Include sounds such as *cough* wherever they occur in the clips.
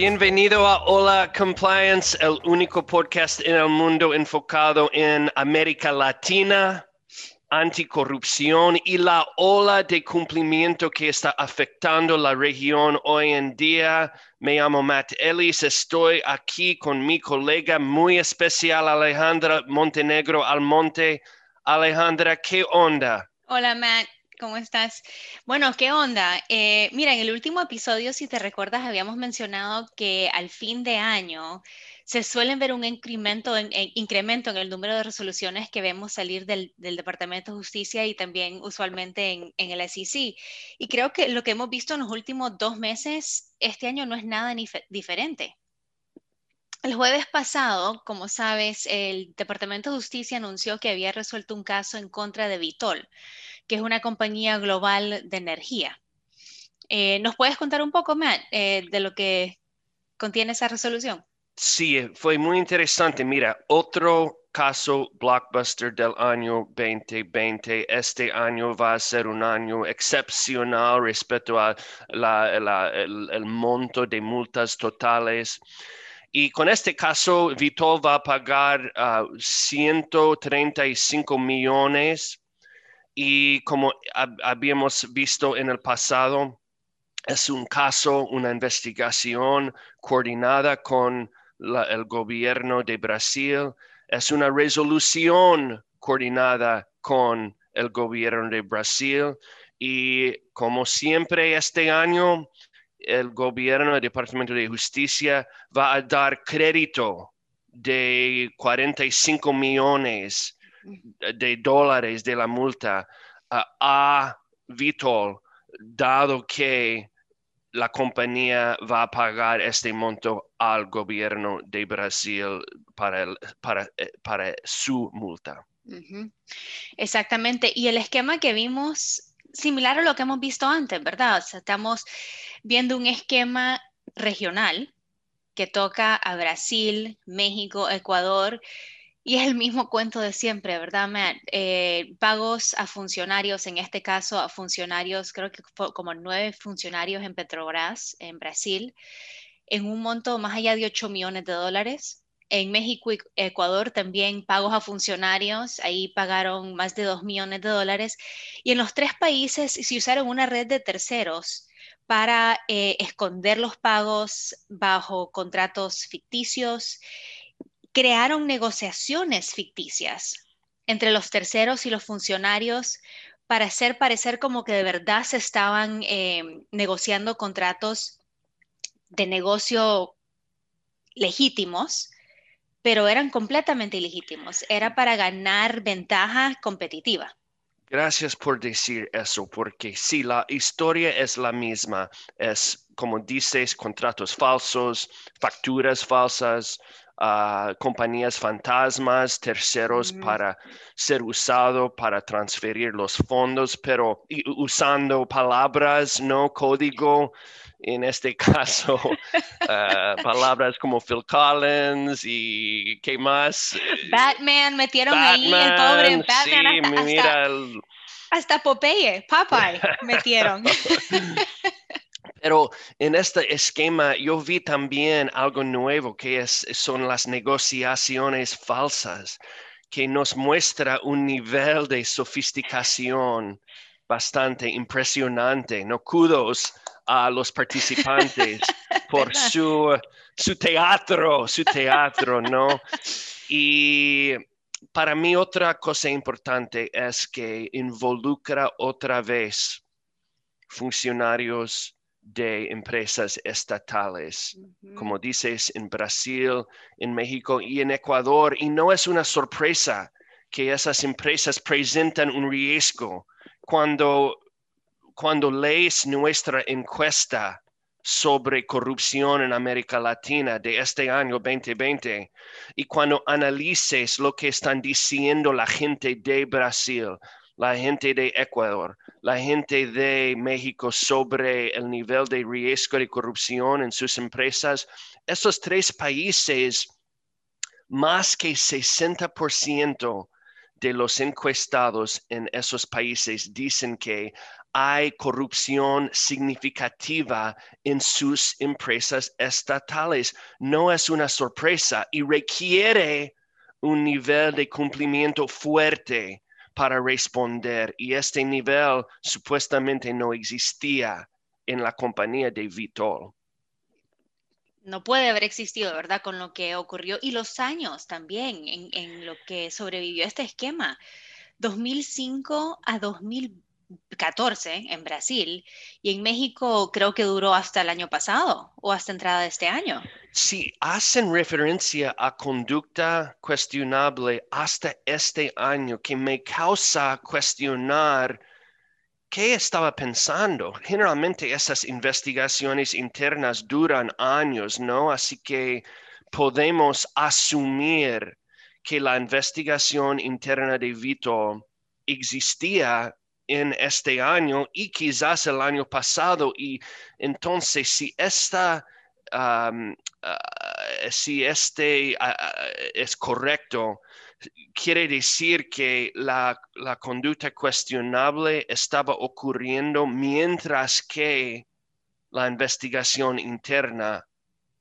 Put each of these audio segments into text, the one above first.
Bienvenido a Hola Compliance, el único podcast en el mundo enfocado en América Latina, anticorrupción y la ola de cumplimiento que está afectando la región hoy en día. Me llamo Matt Ellis, estoy aquí con mi colega muy especial Alejandra Montenegro Almonte. Alejandra, ¿qué onda? Hola Matt, ¿Cómo estás? Bueno, ¿qué onda? Eh, mira, en el último episodio, si te recuerdas, habíamos mencionado que al fin de año se suelen ver un incremento en, incremento en el número de resoluciones que vemos salir del, Departamento de Justicia y también usualmente en, el SEC. Y creo que lo que hemos visto en los últimos dos meses, este año no es nada ni diferente. El jueves pasado, como sabes, el Departamento de Justicia anunció que había resuelto un caso en contra de Vitol que es una compañía global de energía. Eh, ¿Nos puedes contar un poco, Matt, eh, de lo que contiene esa resolución? Sí, fue muy interesante. Mira, otro caso blockbuster del año 2020. Este año va a ser un año excepcional respecto a el, monto de multas totales. Y con este caso, Vitol va a pagar 135 ah, millones. Y como habíamos visto en el pasado, es un caso, una investigación coordinada con el gobierno de Brasil, es una resolución coordinada con el gobierno de Brasil. Y como siempre este año, el gobierno del Departamento de Justicia va a dar crédito de 45 millones de dólares de la multa a Vitol, dado que la compañía va a pagar este monto al gobierno de Brasil para, para, eh, para su multa. Exactamente. Y el esquema que vimos, similar a lo que hemos visto antes, ¿verdad? estamos viendo un esquema regional que toca a Brasil, México, Ecuador y es el mismo cuento de siempre, ¿verdad? Eh, pagos a funcionarios, en este caso a funcionarios, creo que como nueve funcionarios en Petrobras, en Brasil, en un monto más allá de 8 millones de dólares. En México y Ecuador también pagos a funcionarios, ahí pagaron más de 2 millones de dólares. Y en los tres países se usaron una red de terceros para eh, esconder los pagos bajo contratos ficticios crearon negociaciones ficticias entre los terceros y los funcionarios para hacer parecer como que de verdad se estaban eh, negociando contratos de negocio legítimos, pero eran completamente ilegítimos. Era para ganar ventaja competitiva. Gracias por decir eso, porque si la historia es la misma. Es, como dices, contratos falsos, facturas falsas, compañías fantasmas, terceros para ser usado para transferir los fondos, pero usando palabras, no código. En este *laughs* caso, ah, palabras como Phil Collins y ¿qué más? Batman, metieron ahí el pobre Batman. Sí, hasta, hasta Popeye, Popeye *laughs* metieron. *laughs* Pero en este esquema yo vi también algo nuevo que es, son las negociaciones falsas, que nos muestra un nivel de sofisticación bastante impresionante. No kudos a los participantes *laughs* por su, su teatro, su teatro, ¿no? Y para mí otra cosa importante es que involucra otra vez funcionarios de empresas estatales, como dices, en Brasil, en México y en Ecuador. Y no es una sorpresa que esas empresas presentan un riesgo. Cuando, cuando lees nuestra encuesta sobre corrupción en América Latina de este año 2020 y cuando analices lo que están diciendo la gente de Brasil, la gente de Ecuador, la gente de México sobre el nivel de riesgo de corrupción en sus empresas. Estos tres países, más que 60% de los encuestados en esos países dicen que hay corrupción significativa en sus empresas estatales. No es una sorpresa y requiere un nivel de cumplimiento fuerte para responder y este nivel supuestamente no existía en la compañía de Vitol. No puede haber existido, ¿verdad? Con lo que ocurrió y los años también en, lo que sobrevivió este esquema. 2005 a 2020 14 en Brasil y en México creo que duró hasta el año pasado o hasta entrada de este año. Sí, hacen referencia a conducta cuestionable hasta este año que me causa cuestionar qué estaba pensando. Generalmente esas investigaciones internas duran años, ¿no? Así que podemos asumir que la investigación interna de Vito existía en este año y quizás el año pasado. Y entonces, si esta, uh, si este uh, uh, es correcto, quiere decir que la, la, conducta cuestionable estaba ocurriendo mientras que la investigación interna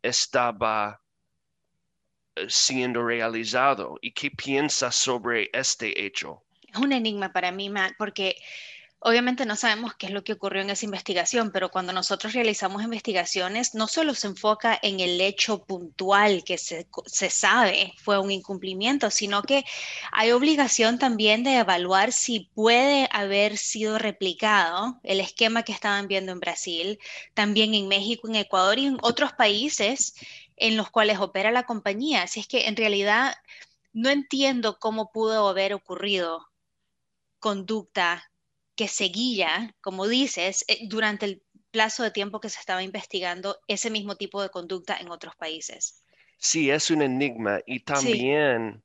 estaba eh, siendo realizado. ¿Y qué piensa sobre este hecho? Es un enigma para mí, Matt, porque obviamente no sabemos qué es lo que ocurrió en esa investigación, pero cuando nosotros realizamos investigaciones, no solo se enfoca en el hecho puntual que se, se sabe fue un incumplimiento, sino que hay obligación también de evaluar si puede haber sido replicado el esquema que estaban viendo en Brasil, también en México, en Ecuador y en otros países en los cuales opera la compañía. Así es que en realidad no entiendo cómo pudo haber ocurrido conducta que seguía, como dices, eh, durante el plazo de tiempo que se estaba investigando ese mismo tipo de conducta en otros países. Sí, es un enigma y también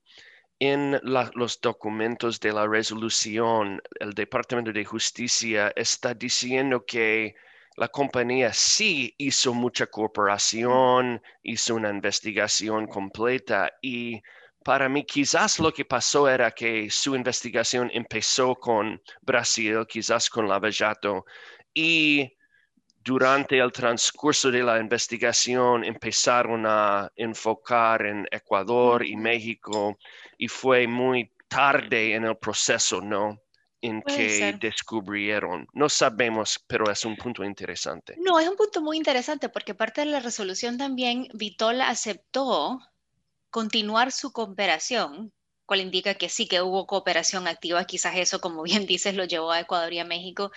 en los documentos de la resolución, el Departamento de Justicia está diciendo que la compañía sí hizo mucha cooperación, hizo una investigación completa y para mí quizás lo que pasó era que su investigación empezó con Brasil, quizás con Lavallato, y durante el transcurso de la investigación empezaron a enfocar en Ecuador y México y fue muy tarde en el proceso, ¿no? en que descubrieron. No sabemos, pero es un punto interesante. No, es un punto muy interesante porque parte de la resolución también, Vitol aceptó continuar su cooperación, cual indica que sí que hubo cooperación activa, quizás eso, como bien *laughs* dices, lo llevó a Ecuador y a México,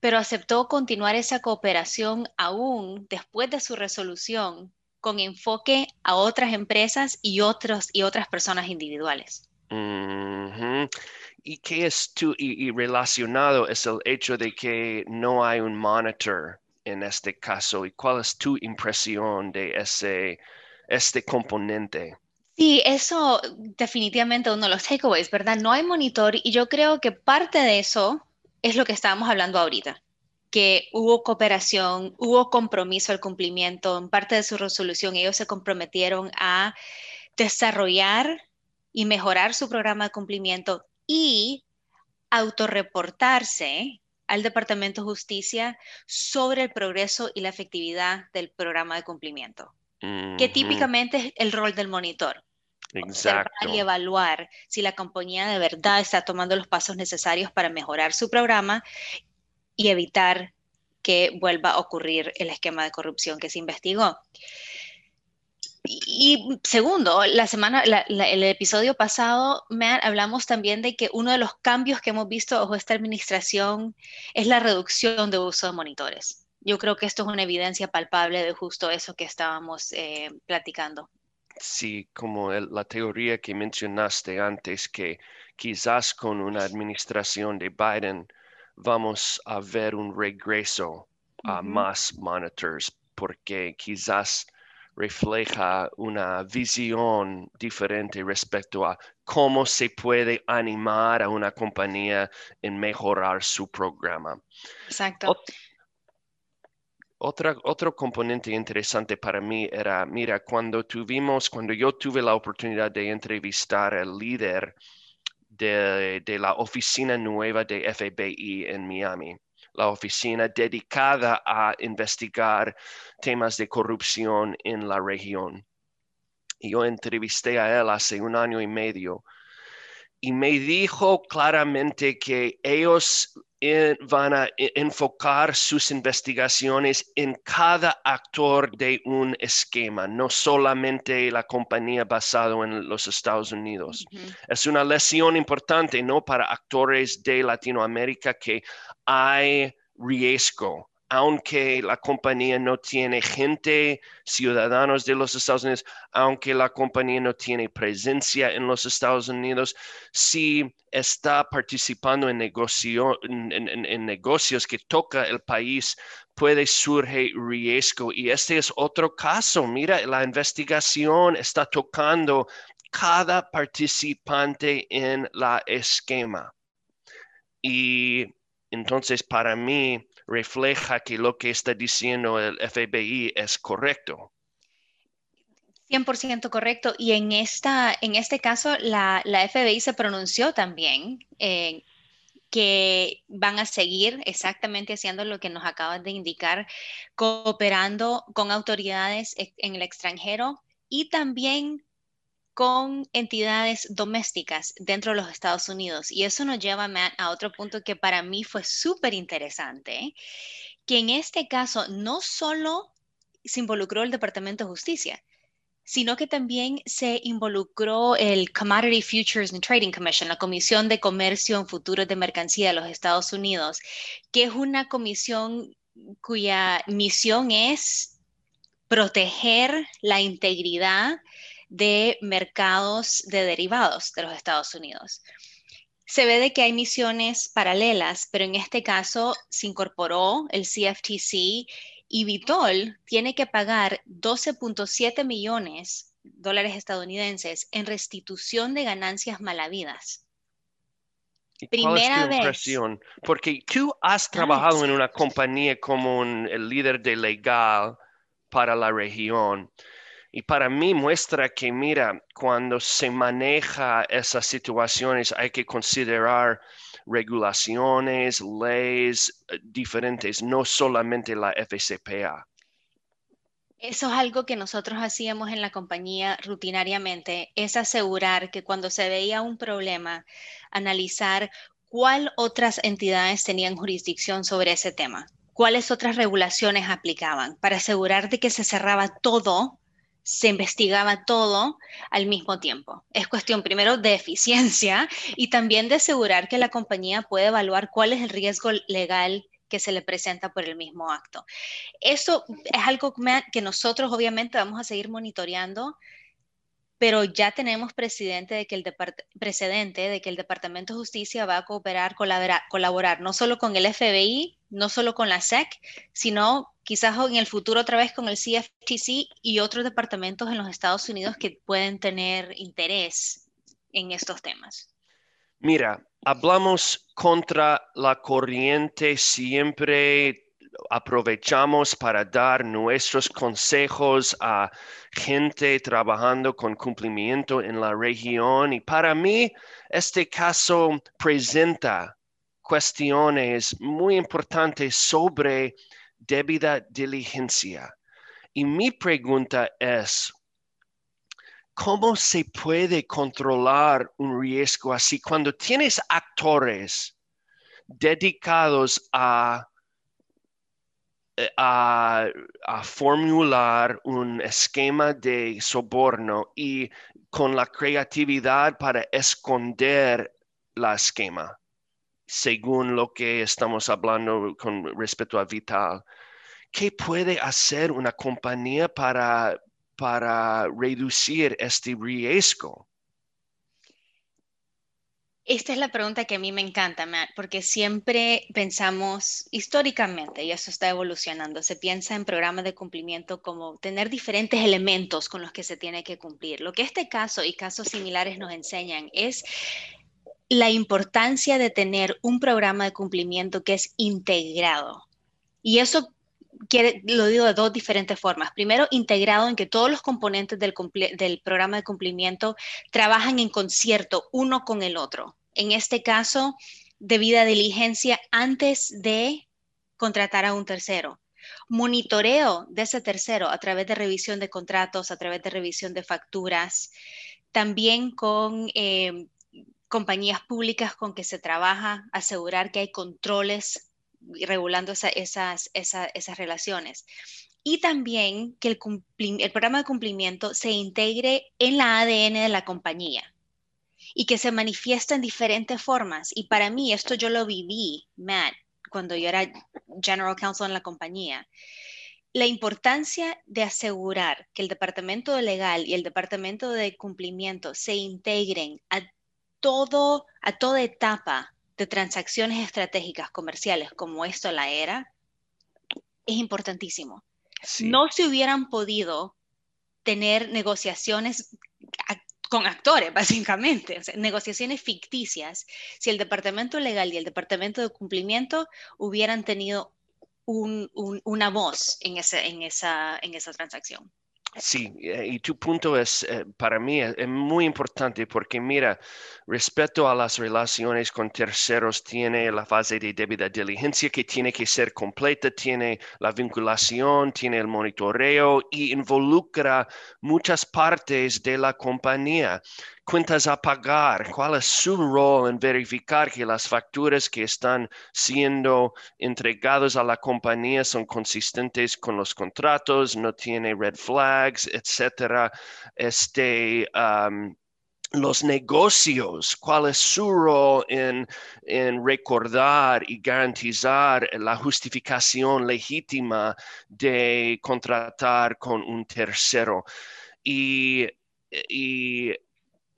pero aceptó continuar esa cooperación aún después de su resolución con enfoque a otras empresas y, otros, y otras personas individuales. ¿Y qué es tú, y, relacionado es el hecho de que no hay un monitor en este caso? ¿Y cuál es tu impresión de ese, este componente? Sí, eso definitivamente uno de los takeaways, ¿verdad? No hay monitor y yo creo que parte de eso es lo que estábamos hablando ahorita, que hubo cooperación, hubo compromiso al cumplimiento, en parte de su resolución ellos se comprometieron a desarrollar y mejorar su programa de cumplimiento y autorreportarse al Departamento de Justicia sobre el progreso y la efectividad del programa de cumplimiento, que típicamente es el rol del monitor. Exacto. y evaluar si la compañía de verdad está tomando los pasos necesarios para mejorar su programa y evitar que vuelva a ocurrir el esquema de corrupción que se investigó. Y, segundo, la semana, el episodio pasado, me hablamos también de que uno de los cambios que hemos visto bajo esta administración es la reducción de uso de monitores. Yo creo que esto es una evidencia palpable de justo eso que estábamos eh, platicando. Sí, como la teoría que mencionaste antes, que quizás con una administración de Biden vamos a ver un regreso a más monitors, porque quizás refleja una visión diferente respecto a cómo se puede animar a una compañía en mejorar su programa. Exacto otro componente interesante para mí era, mira, cuando tuvimos, cuando yo tuve la oportunidad de entrevistar al líder de, de la oficina nueva de FBI en Miami la oficina dedicada a investigar temas de corrupción en la región. Y yo entrevisté a él hace un año y medio y me dijo claramente que ellos eh, van a e, enfocar sus investigaciones en cada actor de un esquema, no solamente la compañía basada en los Estados Unidos. Es una lesión importante, ¿no? Para actores de Latinoamérica que hay riesgo aunque la compañía no tiene gente, ciudadanos de los Estados Unidos, aunque la compañía no tiene presencia en los Estados Unidos, si está participando en, en, negocios que toca el país, puede surgir riesgo. Y este es otro caso. Mira, la investigación está tocando cada participante en la esquema. Y entonces, para mí, refleja que lo que está diciendo el FBI es correcto. 100% correcto. Y en, esta, en este caso, la, FBI se pronunció también eh, que van a seguir exactamente haciendo lo que nos acaban de indicar, cooperando con autoridades en el extranjero y también con entidades domésticas dentro de los Estados Unidos. Y eso nos lleva, a otro punto que para mí fue súper interesante, que en este caso no solo se involucró el Departamento de Justicia, sino que también se involucró el Commodity Futures and Trading Commission, la Comisión de Comercio en Futuros de Mercancía de los Estados Unidos, que es una comisión cuya misión es proteger la integridad de mercados de derivados de los Estados Unidos. Se ve de que hay misiones paralelas, pero en este caso se incorporó el CFTC y Vitol tiene que pagar 12.7 millones de dólares estadounidenses en restitución de ganancias malavidas. Primera vez. Porque tú has trabajado en una compañía como el líder de legal para la región. Y para mí muestra que, mira, cuando se maneja esas situaciones hay que considerar regulaciones, leyes eh, diferentes, no solamente la FCPA. Eso es algo que nosotros hacíamos en la compañía rutinariamente, es asegurar que cuando se veía un problema, analizar cuál otras entidades tenían jurisdicción sobre ese tema, cuáles otras regulaciones aplicaban, para asegurar de que se cerraba todo se investigaba todo al mismo tiempo. Es cuestión primero de eficiencia y también de asegurar que la compañía puede evaluar cuál es el riesgo legal que se le presenta por el mismo acto. Eso es algo que nosotros obviamente vamos a seguir monitoreando pero ya tenemos presidente de que el precedente de que el Departamento de Justicia va a cooperar, colaborar, colaborar, no solo con el FBI, no solo con la SEC, sino quizás en el futuro otra vez con el CFTC y otros departamentos en los Estados Unidos que pueden tener interés en estos temas. Mira, hablamos contra la corriente siempre aprovechamos para dar nuestros consejos a gente trabajando con cumplimiento en la región y para mí este caso presenta cuestiones muy importantes sobre debida diligencia. Y mi pregunta es, ¿cómo se puede controlar un riesgo así cuando tienes actores dedicados a eh, a, formular un esquema de soborno y con la creatividad para esconder la esquema, según lo que estamos hablando con respecto a Vital. ¿Qué puede hacer una compañía para, para reducir este riesgo? Esta es la pregunta que a mí me encanta, porque siempre pensamos históricamente, y eso está evolucionando, se piensa en programas de cumplimiento como tener diferentes elementos con los que se tiene que cumplir. Lo que este caso y casos similares nos enseñan es la importancia de tener un programa de cumplimiento que es integrado. Y eso lo digo de dos diferentes formas. Primero, integrado en que todos los componentes del, del programa de cumplimiento trabajan en concierto uno con el otro en este caso, debida diligencia antes de contratar a un tercero. Monitoreo de ese tercero a través de revisión de contratos, a través de revisión de facturas, también con eh, compañías públicas con que se trabaja, asegurar que hay controles regulando esas, esas, relaciones. Y también que el, el programa de cumplimiento se integre en la ADN de la compañía y que se manifiesta en diferentes formas. Y para mí esto yo lo viví, Matt, cuando yo era General Counsel en la compañía. La importancia de asegurar que el departamento legal y el departamento de cumplimiento se integren a todo, a toda etapa de transacciones estratégicas comerciales como esto la era, es importantísimo. No se hubieran podido tener negociaciones con actores, *laughs* básicamente, negociaciones ficticias, si el departamento legal y el departamento de cumplimiento hubieran tenido una voz en, en, esa, en esa transacción. Sí, eh, y tu punto es, eh, para mí, es, muy importante porque mira, respecto a las relaciones con terceros, tiene la fase de debida diligencia que tiene que ser completa, tiene la vinculación, tiene el monitoreo y involucra muchas partes de la compañía cuentas a pagar, cuál es su rol en verificar que las facturas que están siendo entregadas a la compañía son consistentes con los contratos, no tiene red flags, etcétera. Este, los negocios, cuál es su rol en, en, recordar y garantizar la justificación legítima de contratar con un tercero. Y, y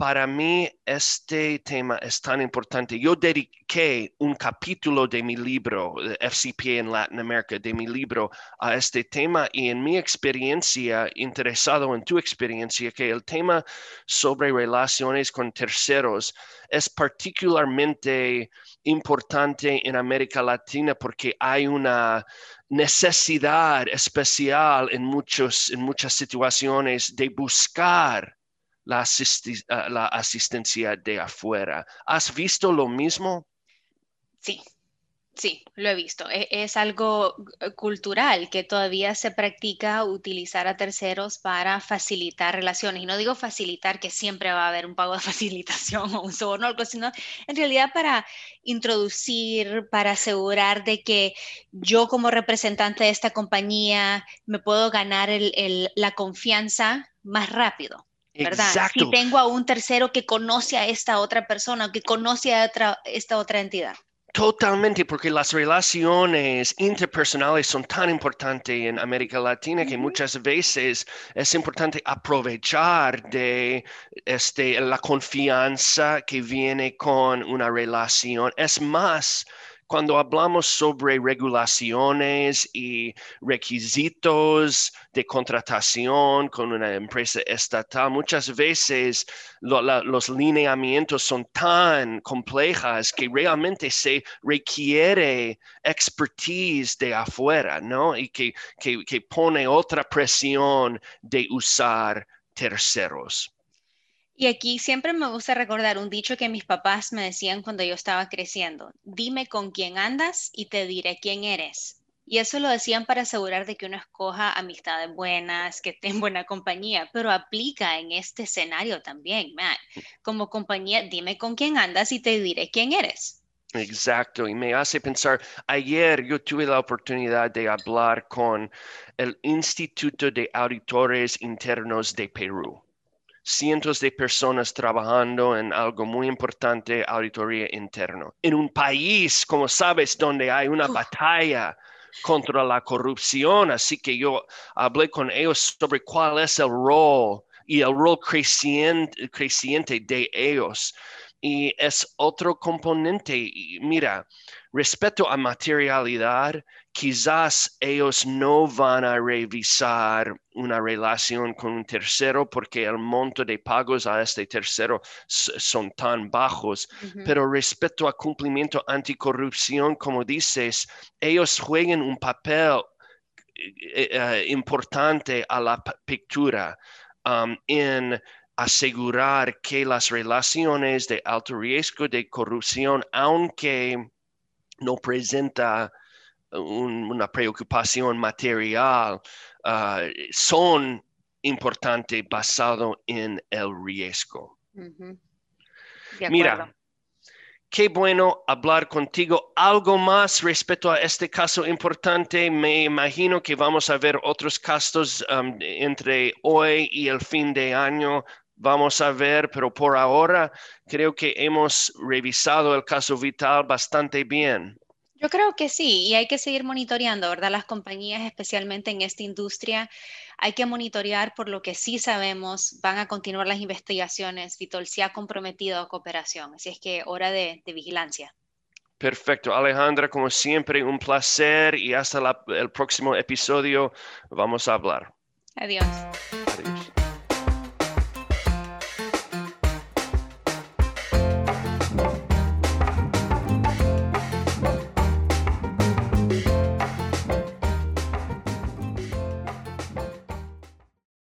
para mí este tema es tan importante. Yo dediqué un capítulo de mi libro, FCPA en Latinoamérica, de mi libro a este tema y en mi experiencia, interesado en tu experiencia, que el tema sobre relaciones con terceros es particularmente importante en América Latina porque hay una necesidad especial en, muchos, en muchas situaciones de buscar la, la asistencia de afuera. ¿Has visto lo mismo? Sí, Sí, lo he visto. E, es, algo eh, cultural que todavía se practica utilizar a terceros para facilitar relaciones. Y no digo facilitar que siempre va a haber un pago de *laughs* facilitación o un soborno sino en realidad para introducir, para asegurar de que yo como representante de esta compañía me puedo ganar la confianza más rápido. ¿Verdad? Si tengo a un tercero que conoce a esta otra persona, que conoce a esta otra entidad. Totalmente, porque las relaciones interpersonales son tan importantes en América Latina que muchas veces es importante aprovechar de este, la confianza que viene con una relación. Es más, cuando hablamos sobre regulaciones y requisitos de contratación con una empresa estatal, muchas veces los lineamientos son tan complejas que realmente se requiere expertise de afuera, ¿no? Y que, que pone otra presión de usar terceros. Y aquí siempre me gusta recordar un dicho que mis papás me decían cuando yo estaba creciendo, dime con quién andas y te diré quién eres. Y eso lo decían para asegurar de que uno escoja amistades buenas, que esté en buena compañía, pero aplica en este escenario también, Matt. Como compañía, dime con quién andas y te diré quién eres. Exacto, y me hace pensar, ayer yo tuve la oportunidad de hablar con el Instituto de Auditores Internos de Perú cientos de personas trabajando en algo muy importante, auditoría interno. En un país, como sabes, donde hay una batalla contra la corrupción, así que yo hablé con ellos sobre cuál es el rol y el rol creciente, creciente de ellos. Y es otro componente. mira, respecto a materialidad, quizás ellos no van a revisar una relación con un tercero porque el monto de pagos a este tercero son tan bajos. Pero respecto a cumplimiento anticorrupción, como dices, ellos juegan un papel eh, eh, importante a la pictura um, en asegurar que las relaciones de alto riesgo de corrupción, aunque no presenta un- una preocupación material, ah, son importantes basado en el riesgo. Mira. Qué bueno hablar contigo. ¿Algo más respecto a este caso importante? Me imagino que vamos a ver otros casos um, entre hoy y el fin de año. Vamos a ver, pero por ahora creo que hemos revisado el caso vital bastante bien. Yo creo que sí, y hay que seguir monitoreando, ¿verdad? Las compañías, especialmente en esta industria, hay que monitorear por lo que sí sabemos, van a continuar las investigaciones, Vitol se ha comprometido a cooperación, así es que hora de, de vigilancia. Perfecto, Alejandra, como siempre, un placer y hasta la- el próximo episodio vamos a hablar. Adiós.